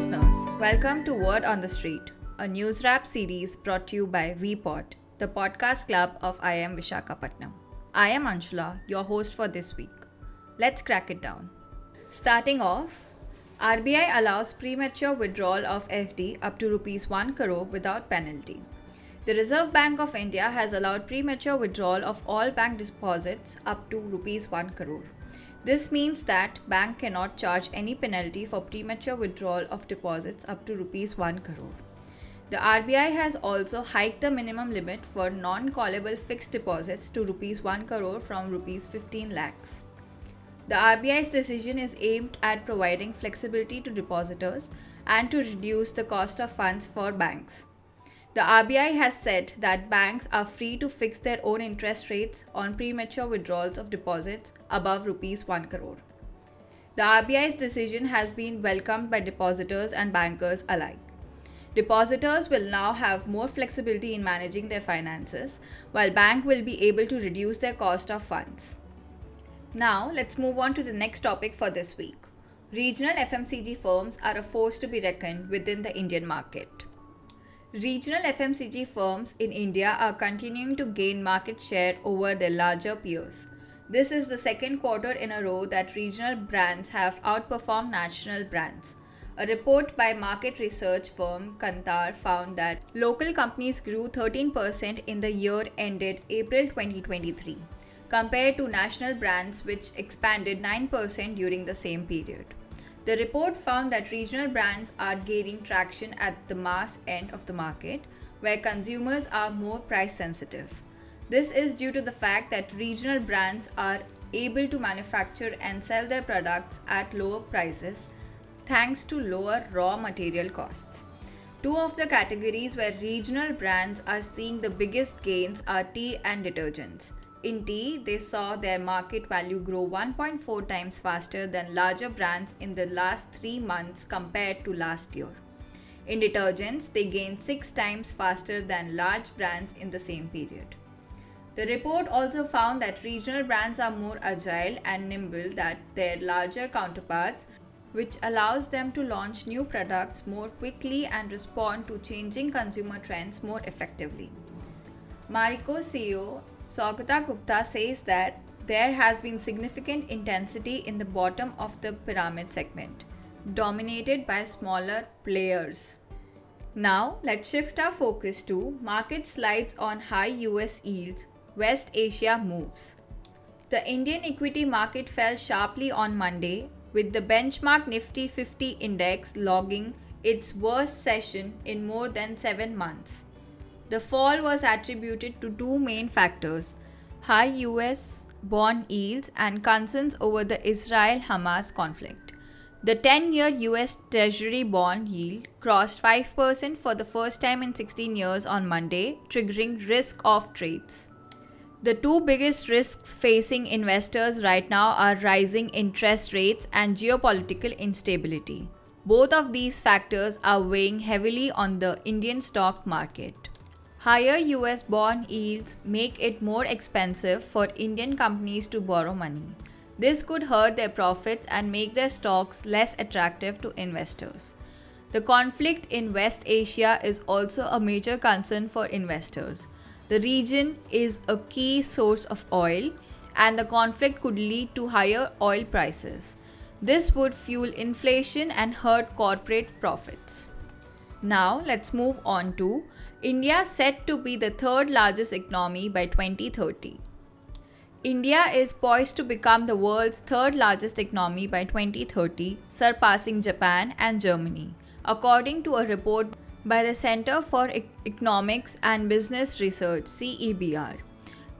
listeners. Welcome to Word on the Street, a news wrap series brought to you by VPod, the podcast club of IIM Visakhapatnam. I am Anshula, your host for this week. Let's crack it down. Starting off, RBI allows premature withdrawal of FD up to rupees 1 crore without penalty. The Reserve Bank of India has allowed premature withdrawal of all bank deposits up to rupees 1 crore. This means that bank cannot charge any penalty for premature withdrawal of deposits up to rupees 1 crore. The RBI has also hiked the minimum limit for non-callable fixed deposits to rupees 1 crore from rupees 15 lakhs. The RBI's decision is aimed at providing flexibility to depositors and to reduce the cost of funds for banks. The RBI has said that banks are free to fix their own interest rates on premature withdrawals of deposits above rupees 1 crore. The RBI's decision has been welcomed by depositors and bankers alike. Depositors will now have more flexibility in managing their finances, while bank will be able to reduce their cost of funds. Now, let's move on to the next topic for this week. Regional FMCG firms are a force to be reckoned within the Indian market. Regional FMCG firms in India are continuing to gain market share over their larger peers. This is the second quarter in a row that regional brands have outperformed national brands. A report by market research firm Kantar found that local companies grew 13% in the year ended April 2023, compared to national brands which expanded 9% during the same period. The report found that regional brands are gaining traction at the mass end of the market, where consumers are more price sensitive. This is due to the fact that regional brands are able to manufacture and sell their products at lower prices thanks to lower raw material costs. Two of the categories where regional brands are seeing the biggest gains are tea and detergents. In they saw their market value grow 1.4 times faster than larger brands in the last three months compared to last year. In detergents, they gained 6 times faster than large brands in the same period. The report also found that regional brands are more agile and nimble than their larger counterparts, which allows them to launch new products more quickly and respond to changing consumer trends more effectively. Marico CEO Saugata Gupta says that there has been significant intensity in the bottom of the pyramid segment, dominated by smaller players. Now, let's shift our focus to market slides on high US yields, West Asia moves. The Indian equity market fell sharply on Monday, with the benchmark Nifty 50 index logging its worst session in more than 7 months. The fall was attributed to two main factors high US bond yields and concerns over the Israel Hamas conflict. The 10 year US Treasury bond yield crossed 5% for the first time in 16 years on Monday, triggering risk off trades. The two biggest risks facing investors right now are rising interest rates and geopolitical instability. Both of these factors are weighing heavily on the Indian stock market. Higher US bond yields make it more expensive for Indian companies to borrow money. This could hurt their profits and make their stocks less attractive to investors. The conflict in West Asia is also a major concern for investors. The region is a key source of oil, and the conflict could lead to higher oil prices. This would fuel inflation and hurt corporate profits. Now, let's move on to India set to be the third largest economy by 2030. India is poised to become the world's third largest economy by 2030, surpassing Japan and Germany, according to a report by the Center for Economics and Business Research CEBR.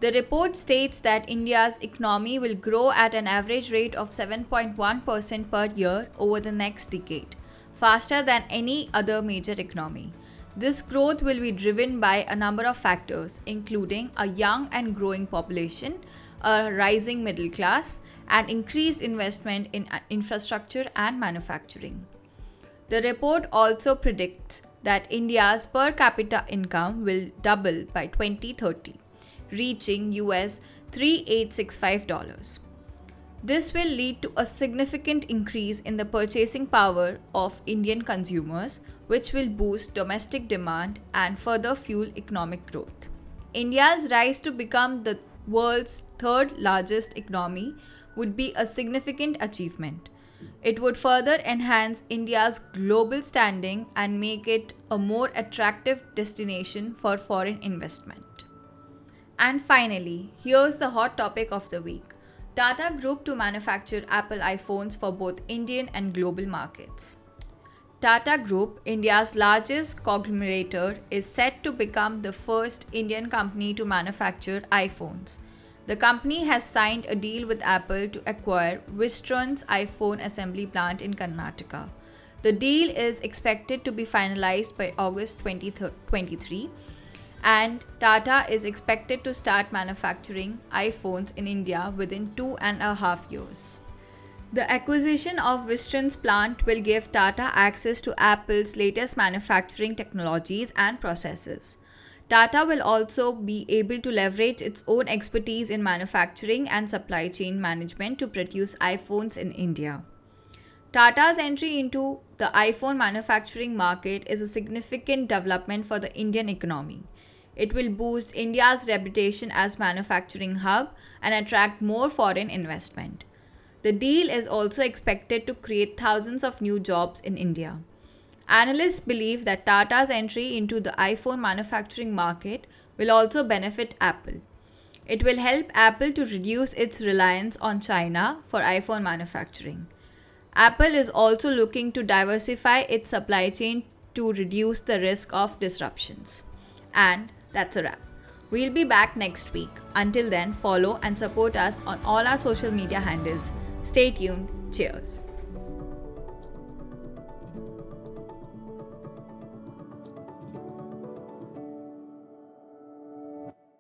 The report states that India's economy will grow at an average rate of 7.1% per year over the next decade, faster than any other major economy. This growth will be driven by a number of factors, including a young and growing population, a rising middle class, and increased investment in uh, infrastructure and manufacturing. The report also predicts that India's per capita income will double by 2030, reaching US $3865. This will lead to a significant increase in the purchasing power of Indian consumers, which will boost domestic demand and further fuel economic growth. India's rise to become the world's third largest economy would be a significant achievement. It would further enhance India's global standing and make it a more attractive destination for foreign investment. And finally, here's the hot topic of the week Tata Group to manufacture Apple iPhones for both Indian and global markets. Tata Group, India's largest conglomerator, is set to become the first Indian company to manufacture iPhones. The company has signed a deal with Apple to acquire Wistron's iPhone assembly plant in Karnataka. The deal is expected to be finalized by August 2023 and Tata is expected to start manufacturing iPhones in India within two and a half years. The acquisition of Wistron's plant will give Tata access to Apple's latest manufacturing technologies and processes. Tata will also be able to leverage its own expertise in manufacturing and supply chain management to produce iPhones in India. Tata's entry into the iPhone manufacturing market is a significant development for the Indian economy. It will boost India's reputation as manufacturing hub and attract more foreign investment. The deal is also expected to create thousands of new jobs in India. Analysts believe that Tata's entry into the iPhone manufacturing market will also benefit Apple. It will help Apple to reduce its reliance on China for iPhone manufacturing. Apple is also looking to diversify its supply chain to reduce the risk of disruptions. And that's a wrap. We'll be back next week. Until then, follow and support us on all our social media handles. Stay tuned. Cheers.